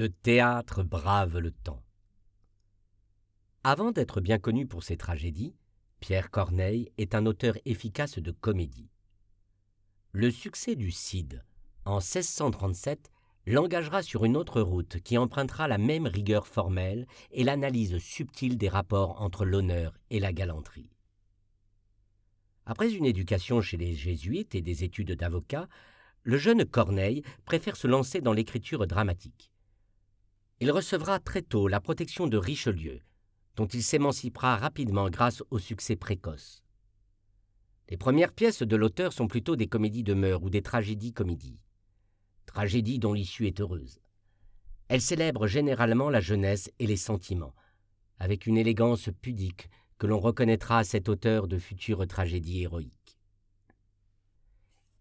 Le théâtre brave le temps. Avant d'être bien connu pour ses tragédies, Pierre Corneille est un auteur efficace de comédie. Le succès du Cid, en 1637, l'engagera sur une autre route qui empruntera la même rigueur formelle et l'analyse subtile des rapports entre l'honneur et la galanterie. Après une éducation chez les jésuites et des études d'avocat, le jeune Corneille préfère se lancer dans l'écriture dramatique. Il recevra très tôt la protection de Richelieu, dont il s'émancipera rapidement grâce au succès précoce. Les premières pièces de l'auteur sont plutôt des comédies de mœurs ou des tragédies-comédies. Tragédies dont l'issue est heureuse. Elles célèbrent généralement la jeunesse et les sentiments, avec une élégance pudique que l'on reconnaîtra à cet auteur de futures tragédies héroïques.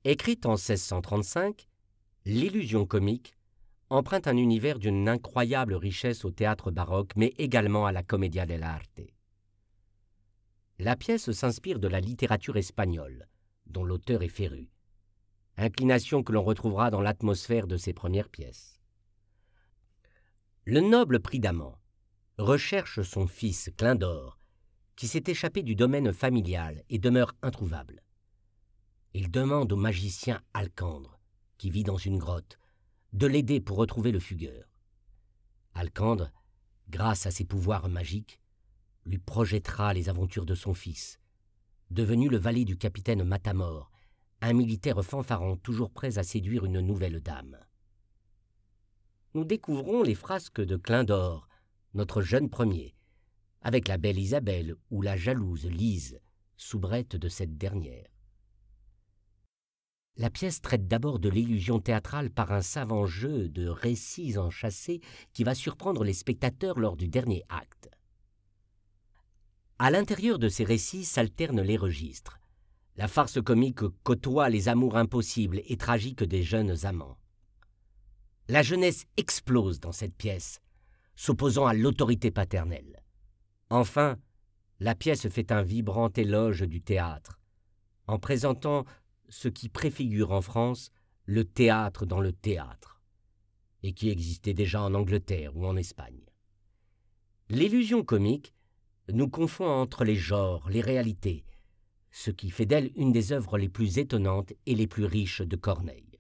Écrite en 1635, L'illusion comique emprunte un univers d'une incroyable richesse au théâtre baroque, mais également à la commedia dell'arte. La pièce s'inspire de la littérature espagnole, dont l'auteur est féru, inclination que l'on retrouvera dans l'atmosphère de ses premières pièces. Le noble Pridamant recherche son fils Clindor, qui s'est échappé du domaine familial et demeure introuvable. Il demande au magicien Alcandre, qui vit dans une grotte, de l'aider pour retrouver le fugueur. Alcandre, grâce à ses pouvoirs magiques, lui projettera les aventures de son fils, devenu le valet du capitaine Matamor, un militaire fanfaron toujours prêt à séduire une nouvelle dame. Nous découvrons les frasques de Clindor, notre jeune premier, avec la belle Isabelle ou la jalouse Lise, soubrette de cette dernière. La pièce traite d'abord de l'illusion théâtrale par un savant jeu de récits enchâssés qui va surprendre les spectateurs lors du dernier acte. À l'intérieur de ces récits s'alternent les registres. La farce comique côtoie les amours impossibles et tragiques des jeunes amants. La jeunesse explose dans cette pièce, s'opposant à l'autorité paternelle. Enfin, la pièce fait un vibrant éloge du théâtre, en présentant ce qui préfigure en France le théâtre dans le théâtre, et qui existait déjà en Angleterre ou en Espagne. L'illusion comique nous confond entre les genres, les réalités, ce qui fait d'elle une des œuvres les plus étonnantes et les plus riches de Corneille.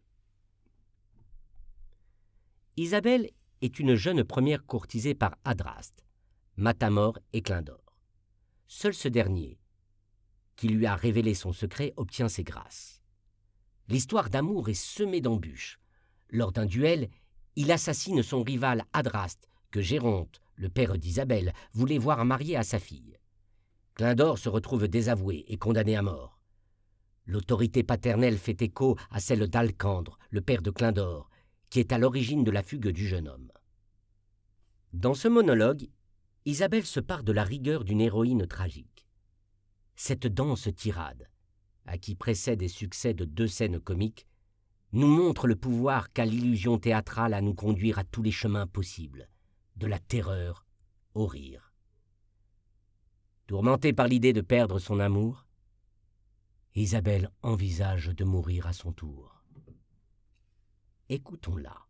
Isabelle est une jeune première courtisée par Adraste, Matamor et Clindor. Seul ce dernier, qui lui a révélé son secret, obtient ses grâces l'histoire d'amour est semée d'embûches. Lors d'un duel, il assassine son rival Adraste, que Géronte, le père d'Isabelle, voulait voir marier à sa fille. Clindor se retrouve désavoué et condamné à mort. L'autorité paternelle fait écho à celle d'Alcandre, le père de Clindor, qui est à l'origine de la fugue du jeune homme. Dans ce monologue, Isabelle se part de la rigueur d'une héroïne tragique. Cette danse tirade, à qui précède et succès de deux scènes comiques, nous montre le pouvoir qu'a l'illusion théâtrale à nous conduire à tous les chemins possibles, de la terreur au rire. Tourmentée par l'idée de perdre son amour, Isabelle envisage de mourir à son tour. Écoutons-la.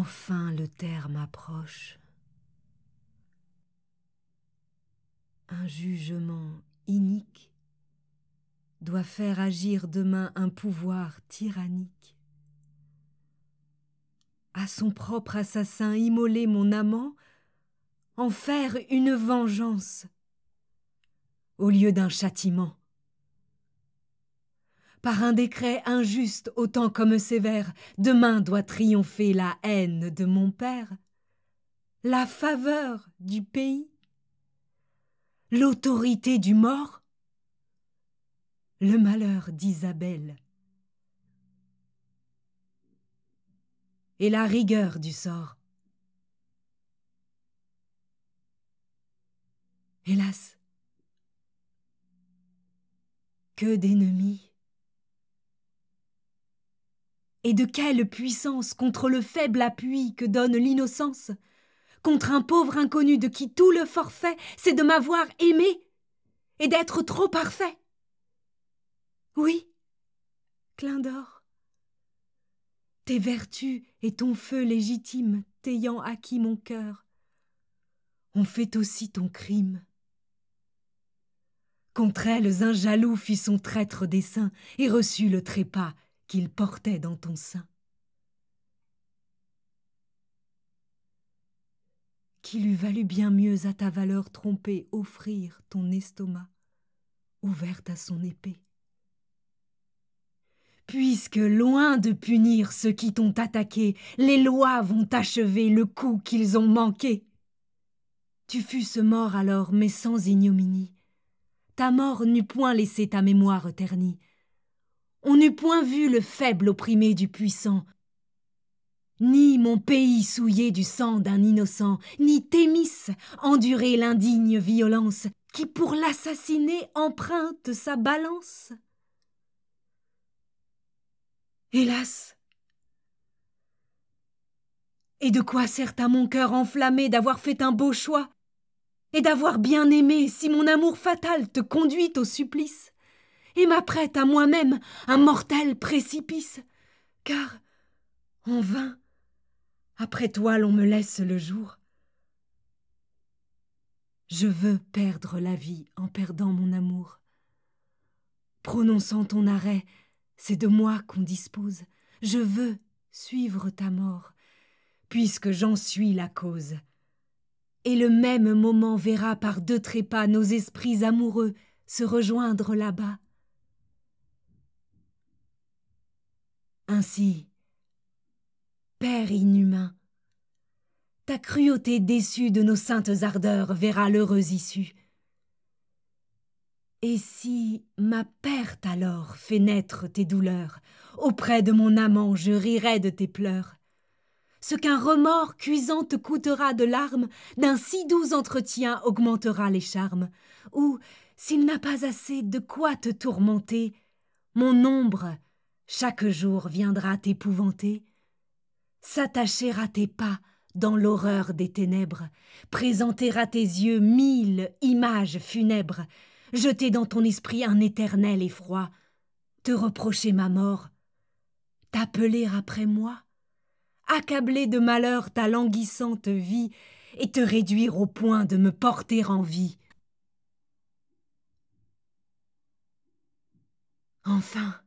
Enfin le terme approche. Un jugement inique doit faire agir demain un pouvoir tyrannique. À son propre assassin immoler mon amant, en faire une vengeance au lieu d'un châtiment par un décret injuste autant comme sévère, demain doit triompher la haine de mon père, la faveur du pays, l'autorité du mort, le malheur d'Isabelle. Et la rigueur du sort. Hélas, que d'ennemis et de quelle puissance contre le faible appui que donne l'innocence? Contre un pauvre inconnu de qui tout le forfait, c'est de m'avoir aimé et d'être trop parfait. Oui, clin d'or. Tes vertus et ton feu légitime t'ayant acquis mon cœur, ont fait aussi ton crime. Contre elles, un jaloux fit son traître dessein et reçut le trépas qu'il portait dans ton sein. Qu'il eût valu bien mieux à ta valeur trompée offrir ton estomac, ouverte à son épée. Puisque, loin de punir ceux qui t'ont attaqué, les lois vont achever le coup qu'ils ont manqué. Tu fusses mort alors, mais sans ignominie. Ta mort n'eût point laissé ta mémoire ternie. On n'eût point vu le faible opprimé du puissant, ni mon pays souillé du sang d'un innocent, ni Thémis endurer l'indigne violence qui pour l'assassiner emprunte sa balance. Hélas! Et de quoi sert à mon cœur enflammé d'avoir fait un beau choix et d'avoir bien aimé si mon amour fatal te conduit au supplice? Et m'apprête à moi-même un mortel précipice car en vain après toi l'on me laisse le jour je veux perdre la vie en perdant mon amour prononçant ton arrêt c'est de moi qu'on dispose. Je veux suivre ta mort, puisque j'en suis la cause. Et le même moment verra par deux trépas nos esprits amoureux se rejoindre là-bas. Ainsi, Père inhumain, ta cruauté déçue de nos saintes ardeurs verra l'heureuse issue. Et si ma perte alors fait naître tes douleurs, auprès de mon amant je rirai de tes pleurs. Ce qu'un remords cuisant te coûtera de larmes, d'un si doux entretien augmentera les charmes, ou, s'il n'a pas assez de quoi te tourmenter, mon ombre chaque jour viendra t'épouvanter, s'attacher à tes pas dans l'horreur des ténèbres, présenter à tes yeux mille images funèbres, jeter dans ton esprit un éternel effroi, te reprocher ma mort, t'appeler après moi, accabler de malheur ta languissante vie et te réduire au point de me porter en vie. Enfin,